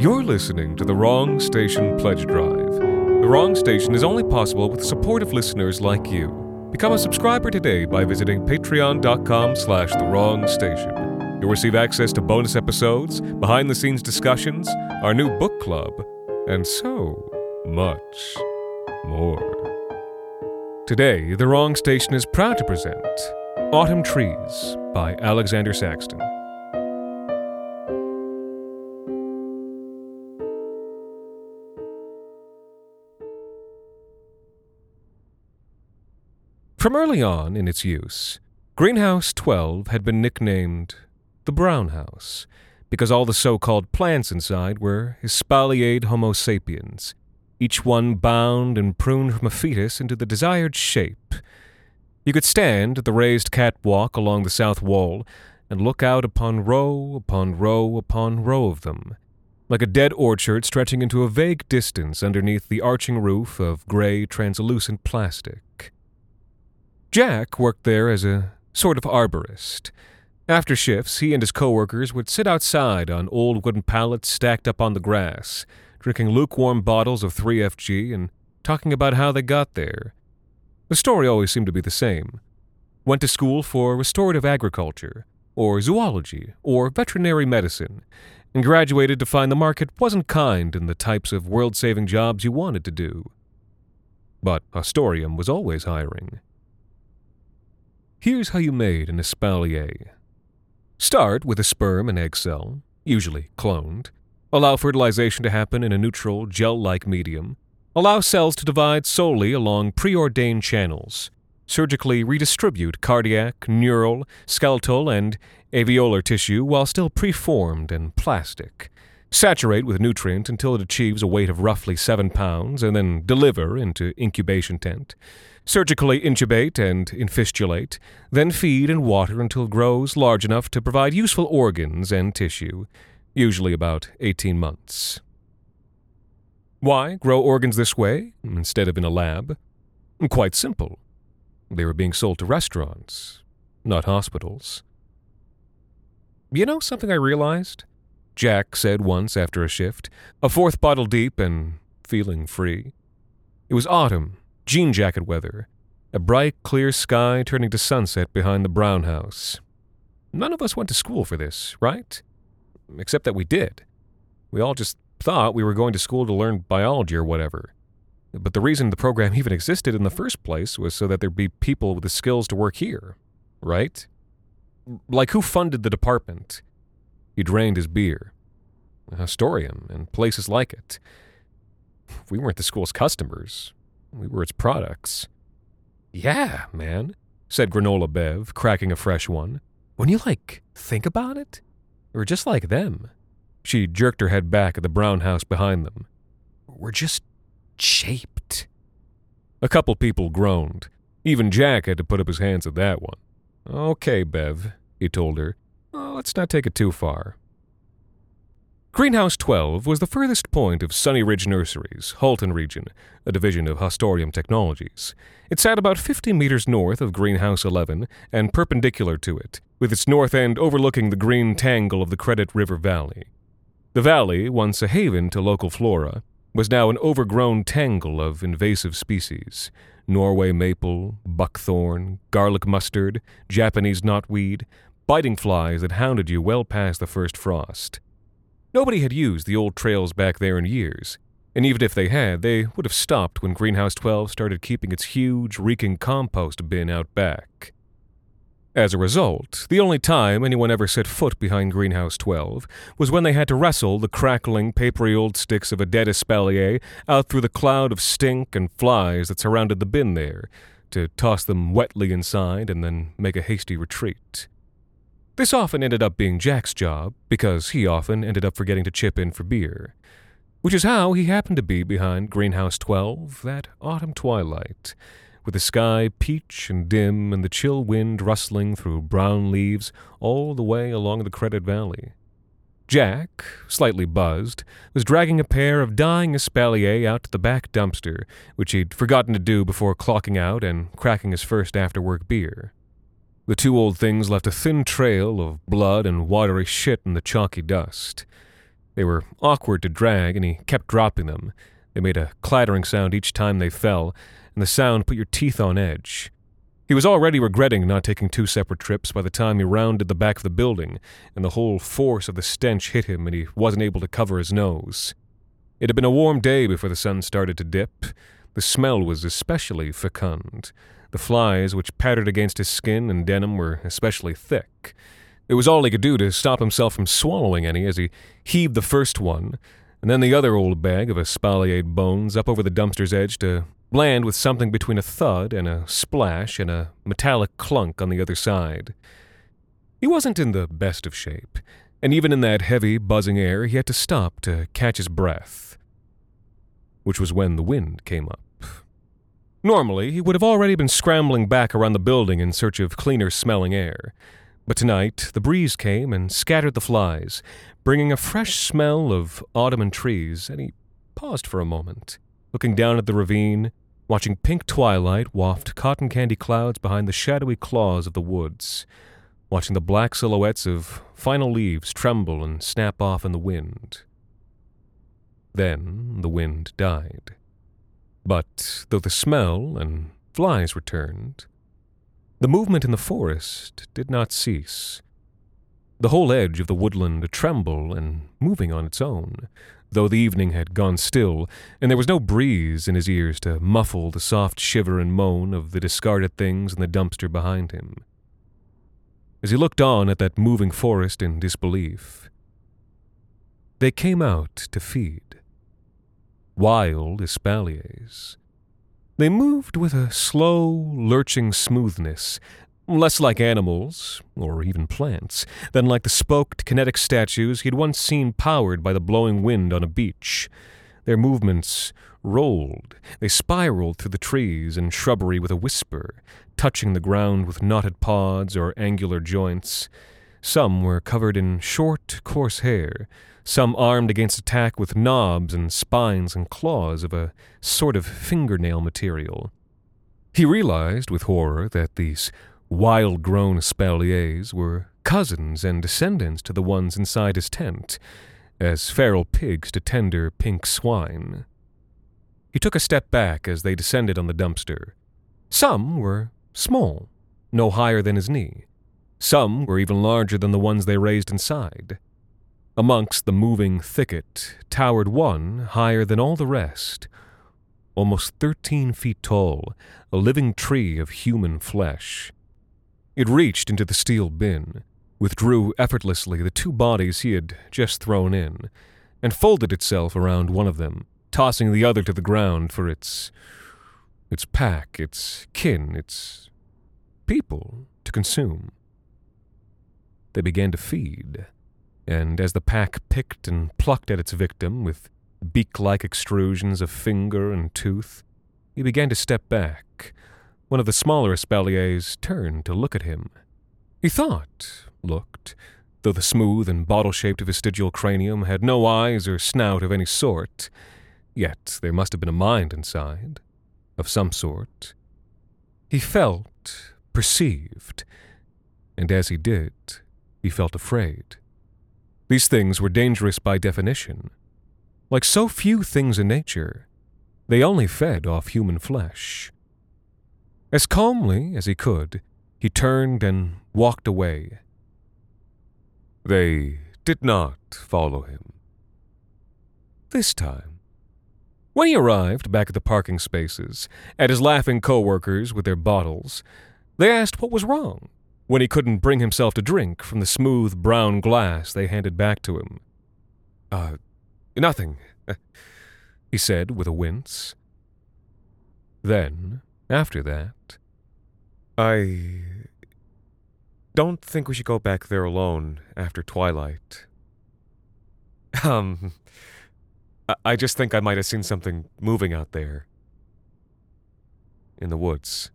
You're listening to the Wrong Station Pledge Drive. The Wrong Station is only possible with supportive listeners like you. Become a subscriber today by visiting patreon.com slash the wrong station. You'll receive access to bonus episodes, behind-the-scenes discussions, our new book club, and so much more. Today, The Wrong Station is proud to present Autumn Trees by Alexander Saxton. From early on in its use, Greenhouse 12 had been nicknamed the Brown House because all the so called plants inside were espaliered Homo sapiens, each one bound and pruned from a fetus into the desired shape. You could stand at the raised catwalk along the south wall and look out upon row upon row upon row of them, like a dead orchard stretching into a vague distance underneath the arching roof of gray, translucent plastic. Jack worked there as a sort of arborist. After shifts, he and his coworkers would sit outside on old wooden pallets stacked up on the grass, drinking lukewarm bottles of 3FG and talking about how they got there. The story always seemed to be the same. Went to school for restorative agriculture, or zoology, or veterinary medicine, and graduated to find the market wasn't kind in the types of world saving jobs you wanted to do. But Astorium was always hiring. Here's how you made an espalier. Start with a sperm and egg cell, usually cloned. Allow fertilization to happen in a neutral, gel like medium. Allow cells to divide solely along preordained channels. Surgically redistribute cardiac, neural, skeletal, and alveolar tissue while still preformed and plastic. Saturate with nutrient until it achieves a weight of roughly 7 pounds, and then deliver into incubation tent surgically intubate and infistulate, then feed and water until it grows large enough to provide useful organs and tissue, usually about 18 months. Why grow organs this way instead of in a lab? Quite simple. They were being sold to restaurants, not hospitals. You know something I realized? Jack said once after a shift, a fourth bottle deep and feeling free. It was autumn jean jacket weather, a bright, clear sky turning to sunset behind the Brown House. None of us went to school for this, right? Except that we did. We all just thought we were going to school to learn biology or whatever. But the reason the program even existed in the first place was so that there'd be people with the skills to work here, right? Like who funded the department? He drained his beer. Hostorium and places like it. We weren't the school's customers. We were its products. Yeah, man, said Granola Bev, cracking a fresh one. When you, like, think about it, we're just like them. She jerked her head back at the brown house behind them. We're just shaped. A couple people groaned. Even Jack had to put up his hands at that one. Okay, Bev, he told her. Let's not take it too far. Greenhouse 12 was the furthest point of Sunny Ridge Nurseries, Halton region, a division of Hostorium Technologies. It sat about 50 meters north of Greenhouse 11 and perpendicular to it, with its north end overlooking the green tangle of the Credit River Valley. The valley, once a haven to local flora, was now an overgrown tangle of invasive species Norway maple, buckthorn, garlic mustard, Japanese knotweed, biting flies that hounded you well past the first frost. Nobody had used the old trails back there in years, and even if they had, they would have stopped when Greenhouse 12 started keeping its huge, reeking compost bin out back. As a result, the only time anyone ever set foot behind Greenhouse 12 was when they had to wrestle the crackling, papery old sticks of a dead espalier out through the cloud of stink and flies that surrounded the bin there, to toss them wetly inside and then make a hasty retreat. This often ended up being Jack's job, because he often ended up forgetting to chip in for beer. Which is how he happened to be behind Greenhouse 12 that autumn twilight, with the sky peach and dim and the chill wind rustling through brown leaves all the way along the Credit Valley. Jack, slightly buzzed, was dragging a pair of dying espalier out to the back dumpster, which he'd forgotten to do before clocking out and cracking his first after work beer. The two old things left a thin trail of blood and watery shit in the chalky dust. They were awkward to drag, and he kept dropping them. They made a clattering sound each time they fell, and the sound put your teeth on edge. He was already regretting not taking two separate trips by the time he rounded the back of the building, and the whole force of the stench hit him and he wasn't able to cover his nose. It had been a warm day before the sun started to dip. The smell was especially fecund. The flies which pattered against his skin and denim were especially thick. It was all he could do to stop himself from swallowing any as he heaved the first one, and then the other old bag of espaliered bones up over the dumpster's edge to land with something between a thud and a splash and a metallic clunk on the other side. He wasn't in the best of shape, and even in that heavy, buzzing air, he had to stop to catch his breath, which was when the wind came up. Normally, he would have already been scrambling back around the building in search of cleaner smelling air. But tonight, the breeze came and scattered the flies, bringing a fresh smell of autumn and trees, and he paused for a moment, looking down at the ravine, watching pink twilight waft cotton candy clouds behind the shadowy claws of the woods, watching the black silhouettes of final leaves tremble and snap off in the wind. Then the wind died. But though the smell and flies returned, the movement in the forest did not cease. The whole edge of the woodland a tremble and moving on its own, though the evening had gone still, and there was no breeze in his ears to muffle the soft shiver and moan of the discarded things in the dumpster behind him. As he looked on at that moving forest in disbelief, they came out to feed. Wild espaliers. They moved with a slow, lurching smoothness, less like animals, or even plants, than like the spoked kinetic statues he'd once seen powered by the blowing wind on a beach. Their movements rolled, they spiraled through the trees and shrubbery with a whisper, touching the ground with knotted pods or angular joints. Some were covered in short, coarse hair, some armed against attack with knobs and spines and claws of a sort of fingernail material. He realized with horror that these wild grown espaliers were cousins and descendants to the ones inside his tent, as feral pigs to tender pink swine. He took a step back as they descended on the dumpster. Some were small, no higher than his knee. Some were even larger than the ones they raised inside. Amongst the moving thicket towered one higher than all the rest, almost thirteen feet tall, a living tree of human flesh. It reached into the steel bin, withdrew effortlessly the two bodies he had just thrown in, and folded itself around one of them, tossing the other to the ground for its its pack, its kin, its people to consume. They began to feed, and as the pack picked and plucked at its victim with beak like extrusions of finger and tooth, he began to step back, one of the smaller espaliers turned to look at him. He thought, looked, though the smooth and bottle shaped vestigial cranium had no eyes or snout of any sort, yet there must have been a mind inside, of some sort. He felt, perceived, and as he did, he felt afraid. These things were dangerous by definition. Like so few things in nature, they only fed off human flesh. As calmly as he could, he turned and walked away. They did not follow him. This time. When he arrived back at the parking spaces, at his laughing co-workers with their bottles, they asked what was wrong when he couldn't bring himself to drink from the smooth brown glass they handed back to him. Uh, nothing, he said with a wince. Then, after that, I don't think we should go back there alone after twilight. Um, I just think I might have seen something moving out there. In the woods.